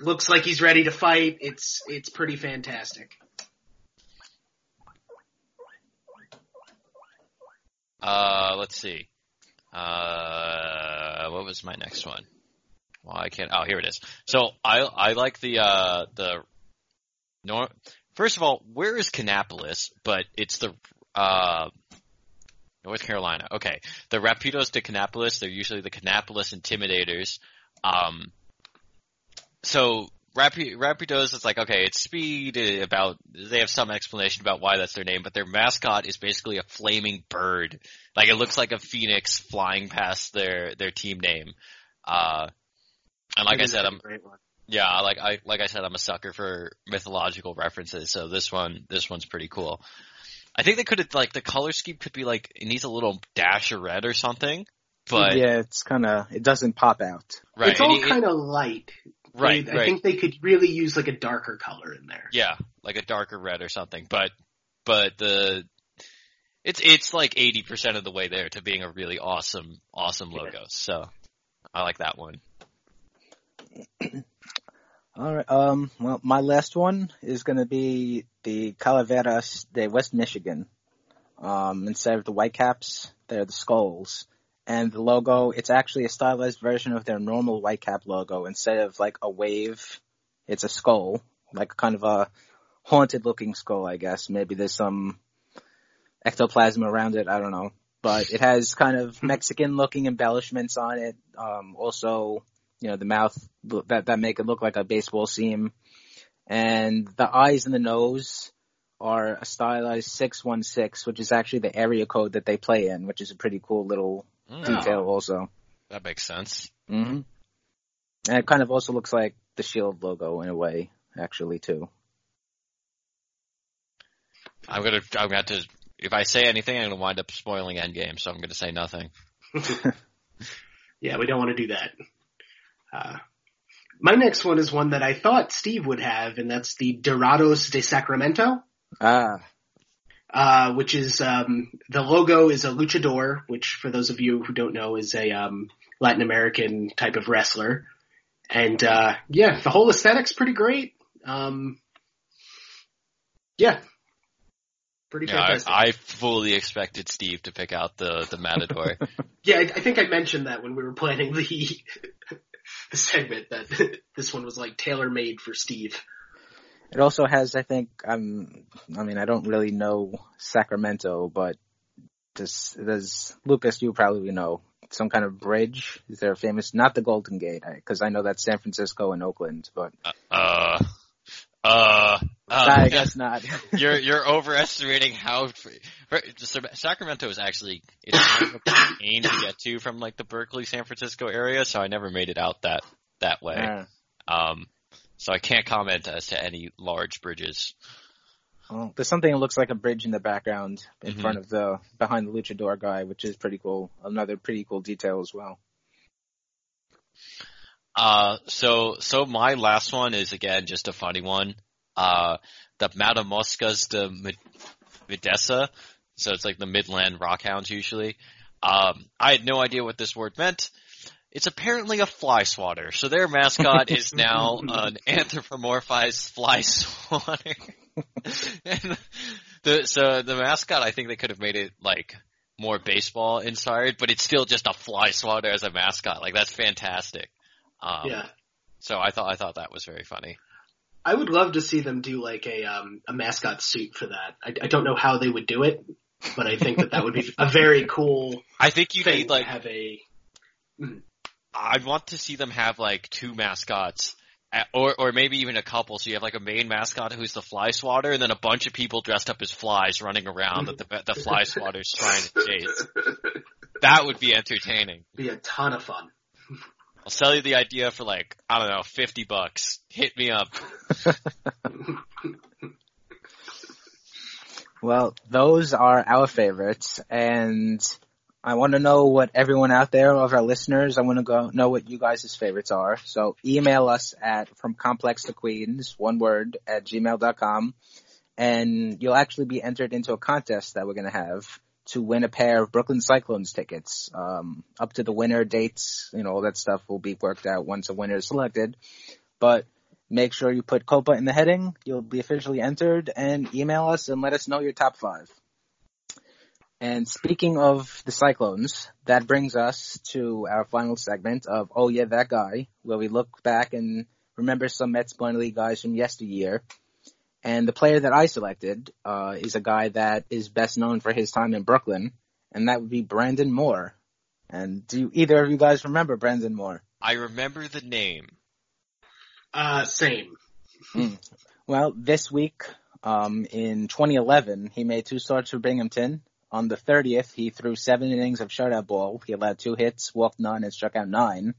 looks like he's ready to fight. It's it's pretty fantastic. Uh, let's see. Uh, what was my next one? Well, I can't. Oh, here it is. So I I like the uh the nor. First of all, where is Kannapolis? But it's the uh North Carolina. Okay, the Rapidos de Kannapolis. They're usually the Kannapolis Intimidators. Um, so Rapi- Rapidos is like okay, it's speed. uh, About they have some explanation about why that's their name, but their mascot is basically a flaming bird. Like it looks like a phoenix flying past their their team name. Uh, and like I said, a I'm yeah, like I like I said, I'm a sucker for mythological references. So this one this one's pretty cool. I think they could have like the color scheme could be like it needs a little dash of red or something. But yeah, it's kind of it doesn't pop out. right, it's all it- it- kind of light. Right, They- I think they could really use like a darker color in there. Yeah, like a darker red or something. But but the it's it's like eighty percent of the way there to being a really awesome awesome logo. So I like that one. All right. Um. Well, my last one is going to be the Calaveras de West Michigan. Um. Instead of the Whitecaps, they're the Skulls, and the logo. It's actually a stylized version of their normal Whitecap logo. Instead of like a wave, it's a skull, like kind of a haunted-looking skull, I guess. Maybe there's some ectoplasm around it. I don't know. But it has kind of Mexican-looking embellishments on it. Um. Also, you know, the mouth that that make it look like a baseball seam, and the eyes and the nose are a stylized six one six, which is actually the area code that they play in, which is a pretty cool little Mm, detail also. That makes sense. hmm And it kind of also looks like the Shield logo in a way, actually too. I'm gonna I'm gonna have to if I say anything I'm gonna wind up spoiling Endgame, so I'm gonna say nothing. Yeah, we don't want to do that. Uh, my next one is one that I thought Steve would have, and that's the Dorados de Sacramento, Ah, uh, which is um, the logo is a luchador, which for those of you who don't know is a um, Latin American type of wrestler, and uh, yeah, the whole aesthetic's pretty great. Um, yeah, pretty Yeah, I, fantastic. I fully expected Steve to pick out the the Matador. Yeah, I, I think I mentioned that when we were planning the the segment that this one was like tailor made for Steve. It also has, I think, um, I mean, I don't really know Sacramento, but does does Lukas? You probably know some kind of bridge. Is there a famous? Not the Golden Gate, because I know that's San Francisco and Oakland, but uh, uh, uh, I guess not. you're you're overestimating how. Sacramento is actually it's kind of a pain to get to from like the Berkeley, San Francisco area, so I never made it out that that way. Uh, Um, so I can't comment as to any large bridges. well, there's something that looks like a bridge in the background in Mhm. front of the behind the luchador guy, which is pretty cool. Another pretty cool detail as well. Uh, so, so my last one is again just a funny one. Uh, the Matamoscas de Midessa. So it's like the Midland Rockhounds usually. Um, I had no idea what this word meant. It's apparently a fly swatter. So their mascot is now an anthropomorphized fly swatter. and the, so the mascot, I think they could have made it like more baseball inspired, but it's still just a fly swatter as a mascot. Like that's fantastic. Um, yeah, So I thought I thought that was very funny. I would love to see them do like a um, a mascot suit for that. I, I don't know how they would do it, but I think that that would be a very cool I think you need like to have a. I want to see them have like two mascots Uh, Or, or maybe even a couple. So you have like a main mascot who's the fly swatter, and then a bunch of people dressed up as flies running around that the the fly swatter's trying to chase. That would be entertaining. Be a ton of fun. I'll sell you the idea for like I don't know, fifty bucks. Hit me up. Well, those are our favorites, and I want to know what everyone out there of our listeners. I want to go know what you guys' favorites are. So email us at from complex to queens, one word at gmail.com, and you'll actually be entered into a contest that we're going to have to win a pair of Brooklyn Cyclones tickets. Um, up to the winner dates, you know, all that stuff will be worked out once a winner is selected. But make sure you put Copa in the heading. You'll be officially entered and email us and let us know your top five. And speaking of the Cyclones, that brings us to our final segment of Oh Yeah, That Guy, where we look back and remember some Mets minor league guys from yesteryear. And the player that I selected uh, is a guy that is best known for his time in Brooklyn, and that would be Brandon Moore. And do either of you guys remember Brandon Moore? I remember the name. Uh, same. Well, this week, um, in 2011, he made two starts for Binghamton. On the 30th, he threw seven innings of shutout ball. He allowed two hits, walked none, and struck out nine.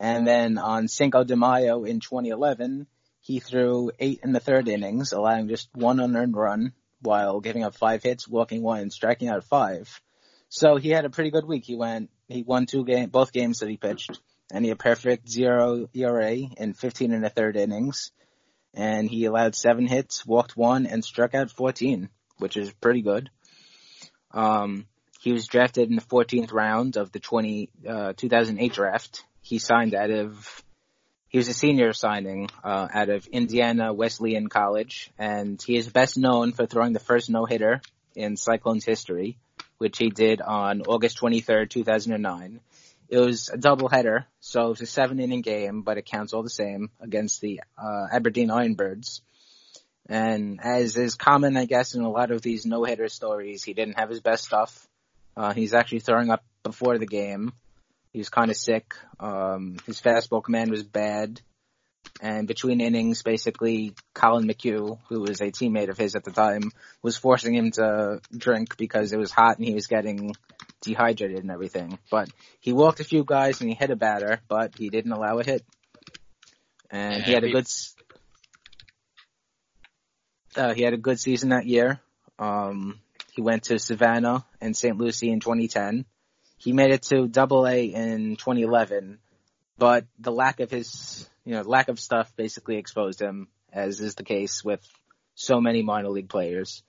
And then on Cinco de Mayo in 2011, he threw eight in the third innings, allowing just one unearned run while giving up five hits, walking one, and striking out five. So he had a pretty good week. He went, he won two game, both games that he pitched, and he had perfect zero ERA in 15 and a third innings. And he allowed seven hits, walked one, and struck out 14, which is pretty good. Um, he was drafted in the 14th round of the 20, uh, 2008 draft. He signed out of, he was a senior signing, uh, out of Indiana Wesleyan College, and he is best known for throwing the first no-hitter in Cyclones history, which he did on August 23rd, 2009. It was a doubleheader, so it was a seven inning game, but it counts all the same against the, uh, Aberdeen Ironbirds. And as is common, I guess, in a lot of these no-hitter stories, he didn't have his best stuff. Uh, he's actually throwing up before the game. He was kind of sick. Um, his fastball command was bad. And between innings, basically, Collin McHugh, who was a teammate of his at the time, was forcing him to drink because it was hot and he was getting dehydrated and everything. But he walked a few guys and he hit a batter, but he didn't allow a hit. And he had a good, uh, he had a good season that year. Um, he went to Savannah and St. Lucie in 2010. He made it to Double A in 2011, but the lack of his, you know, lack of stuff basically exposed him, as is the case with so many minor league players.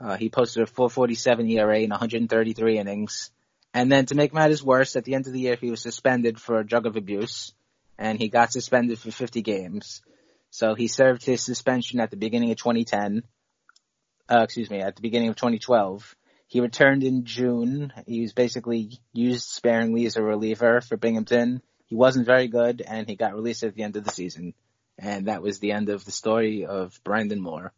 Uh, he posted a 447 ERA in 133 innings. And then to make matters worse, at the end of the year, he was suspended for drug of abuse, and he got suspended for 50 games. So he served his suspension at the beginning of 2010. Uh, excuse me, at the beginning of 2012. He returned in June. He was basically used sparingly as a reliever for Binghamton. He wasn't very good, and he got released at the end of the season. And that was the end of the story of Brandon Moore.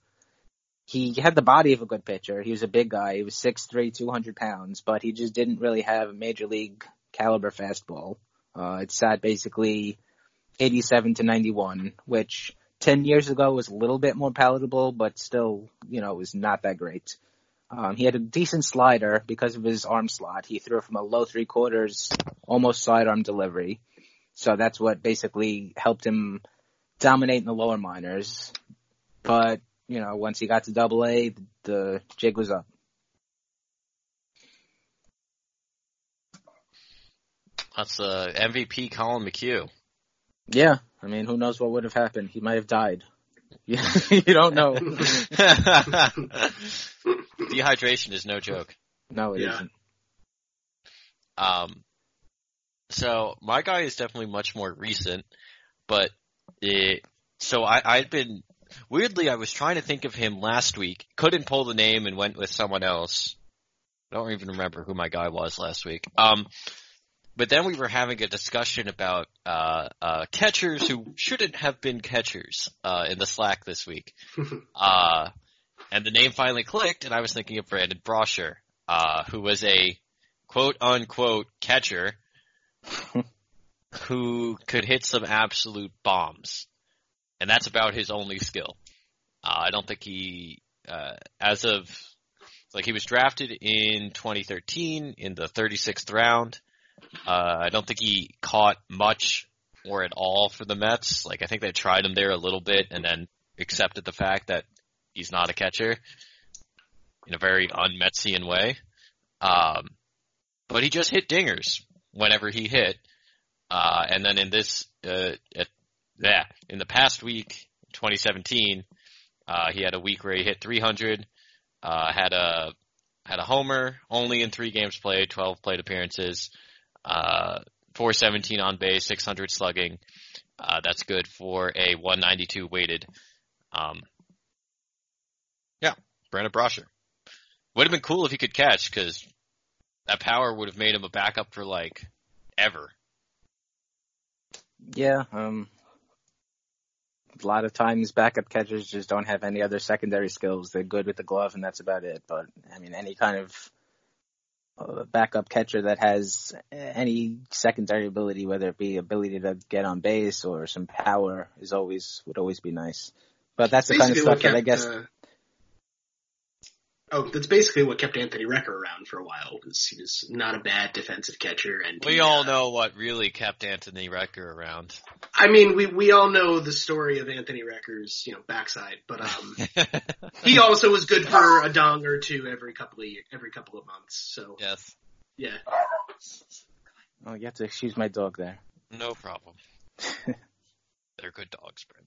He had the body of a good pitcher. He was a big guy. He was 6'3", 200 pounds, but he just didn't really have a major league caliber fastball. Uh, it sat basically 87 to 91, which 10 years ago was a little bit more palatable, but still, you know, it was not that great. Um, he had a decent slider because of his arm slot. He threw from a low three quarters, almost sidearm delivery. So that's what basically helped him dominate in the lower minors. But, you know, once he got to double A, the jig was up. That's uh, MVP Collin McHugh. Yeah. I mean, who knows what would have happened? He might have died. you don't know. Dehydration is no joke. No, it Yeah. not Um, so my guy is definitely much more recent, but it, so I, I'd been, weirdly I was trying to think of him last week, couldn't pull the name and went with someone else. I don't even remember who my guy was last week. Um, but then we were having a discussion about, uh, uh, catchers who shouldn't have been catchers, uh, in the Slack this week. uh, and the name finally clicked and I was thinking of Brandon Brosher, uh, who was a quote unquote catcher who could hit some absolute bombs. and that's about his only skill. Uh, I don't think he, uh, as of like he was drafted in 2013 in the 36th round. Uh, I don't think he caught much or at all for the Mets. Like I think they tried him there a little bit and then accepted the fact that he's not a catcher in a very un-Metsian way. Um, but he just hit dingers whenever he hit. Uh, and then in this, uh, at, yeah, in the past week, 2017, uh, he had a week where he hit 300, uh, had a, had a homer only in three games played, 12 plate appearances, uh, 417 on base, 600 slugging. Uh, that's good for a 192 weighted. Um, yeah, Brandon Brosher. Would have been cool if he could catch because that power would have made him a backup for like ever. Yeah, um, a lot of times backup catchers just don't have any other secondary skills. They're good with the glove, and that's about it. But I mean, any kind of backup catcher that has any secondary ability, whether it be ability to get on base or some power, is always would always be nice. But that's the Basically kind of stuff that I guess. Oh, that's basically what kept Anthony Recker around for a while. Was he was not a bad defensive catcher, and We he, all uh, know what really kept Anthony Recker around. I mean, we we all know the story of Anthony Recker's you know backside, but um, he also was good for a dong or two every couple of every couple of months. So yes, yeah, Oh, you have to excuse my dog there. no problem. They're good dogs, Brent.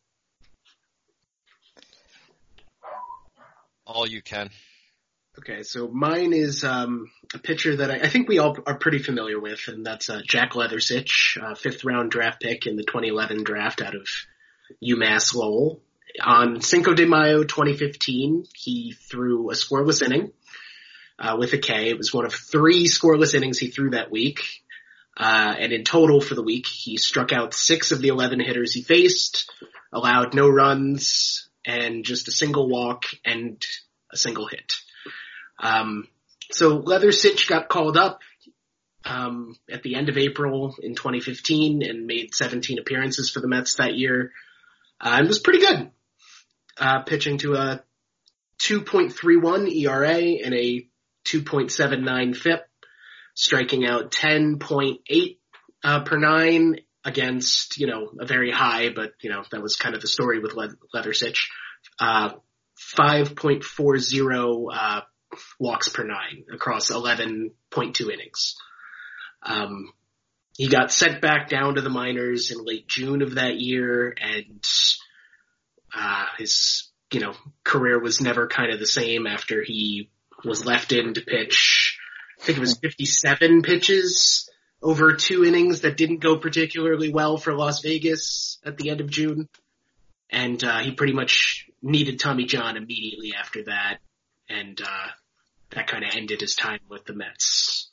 All you can. Okay, so mine is um, a pitcher that I, I think we all are pretty familiar with, and that's uh, Jack Leathersich, uh, fifth round draft pick in the 2011 draft out of UMass Lowell. On Cinco de Mayo 2015, he threw a scoreless inning uh, with a K. It was one of three scoreless innings he threw that week. Uh, and in total for the week, he struck out six of the 11 hitters he faced, allowed no runs, and just a single walk and a single hit. Um, so Leathersich got called up um, at the end of April in 2015 and made 17 appearances for the Mets that year, uh, and was pretty good, uh, pitching to a 2.31 ERA and a 2.79 FIP, striking out 10.8 uh, per nine against you know a very high, but you know that was kind of the story with Le- Leathersich. Uh, 5.40 uh, walks per nine across 11.2 innings. Um, he got sent back down to the minors in late June of that year, and uh, his you know career was never kind of the same after he was left in to pitch. I think it was 57 pitches over two innings that didn't go particularly well for Las Vegas at the end of June, and uh, he pretty much needed Tommy John immediately after that, and uh, that kind of ended his time with the Mets.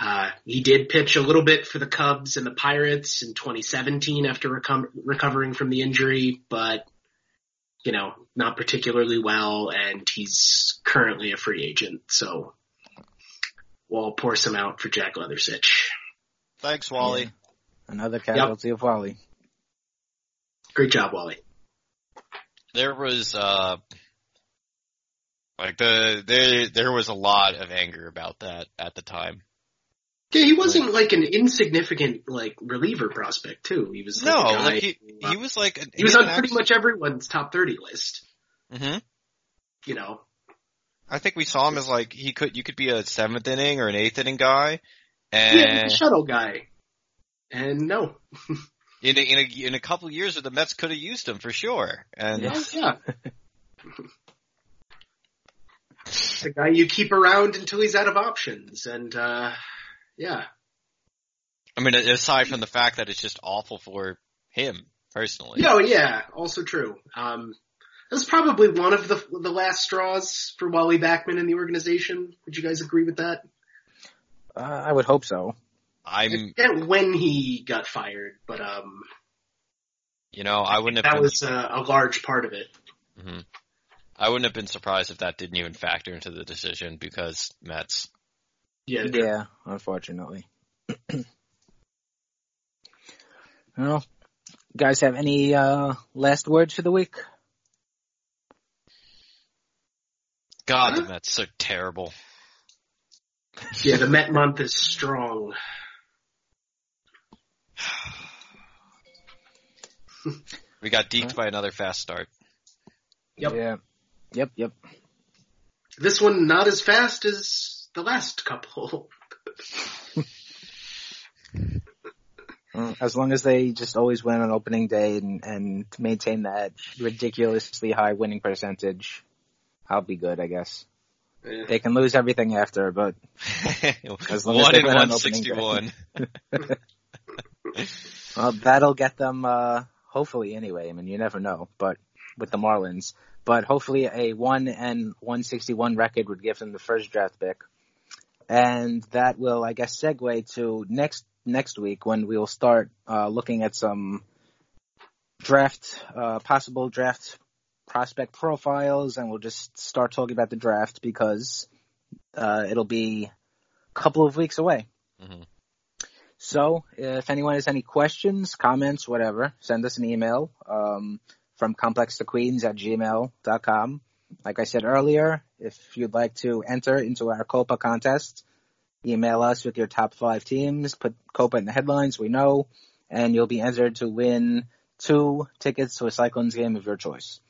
Uh, he did pitch a little bit for the Cubs and the Pirates in 2017 after reco- recovering from the injury, but you know, not particularly well, and he's currently a free agent, so we'll pour some out for Jack Leathersich. Thanks, Wally. Yeah. Another casualty of Wally. Great job, Wally. There was uh like the there there was a lot of anger about that at the time. Yeah, he wasn't like an insignificant like reliever prospect too. He was like, No, guy like he uh, he was like he was on pretty much everyone's top 30 list. hmm You know, I think we saw him as like he could you could be a seventh inning or an eighth inning guy, yeah, he's and a shuttle guy. And no, in a, in a in a couple of years, the Mets could have used him for sure. And Yeah. yeah. It's a guy you keep around until he's out of options, and uh yeah, I mean, aside from the fact that it's just awful for him personally. no, yeah, also true. Um, that was probably one of the the last straws for Wally Backman in the organization. Would you guys agree with that? Uh, I would hope so. I I'm, forget when he got fired, but um, you know, I wouldn't have that been, was a, a large part of it. mhm. I wouldn't have been surprised if that didn't even factor into the decision because Mets. Yeah, Yeah, unfortunately. well, guys have any uh, last words for the week? God, the Mets so terrible. Yeah, the Met month is strong. We got deked by another fast start. Yep. Yeah. Yep, yep. This one not as fast as the last couple. Mm, As long as they just always win on opening day and, and maintain that ridiculously high winning percentage, I'll be good, I guess. Yeah. They can lose everything after, but As long as One they in win on opening sixty one. well, that'll get them, uh, hopefully anyway. I mean, you never know, but with the Marlins, but hopefully a 1 and 161 record would give them the first draft pick. And that will, I guess, segue to next, next week when we will start, uh, looking at some draft, uh, possible draft prospect profiles and we'll just start talking about the draft because, uh, it'll be a couple of weeks away. Mhm. So, if anyone has any questions, comments, whatever, send us an email um, from complextoqueens at gmail.com. Like I said earlier, if you'd like to enter into our Copa contest, email us with your top five teams, put Copa in the headlines, we know, and you'll be entered to win two tickets to a Cyclones game of your choice.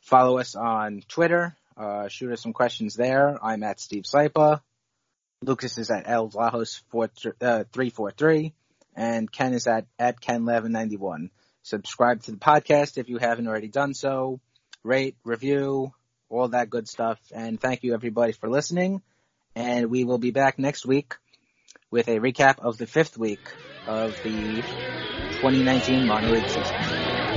Follow us on Twitter, uh, shoot us some questions there. I'm at Steve Sypa. Lukas is at L Vlahos uh, three four three, and Ken is at at Ken eleven ninety one. Subscribe to the podcast if you haven't already done so. Rate, review, all that good stuff. And thank you everybody for listening. And we will be back next week with a recap of the fifth week of the 2019 minor league season.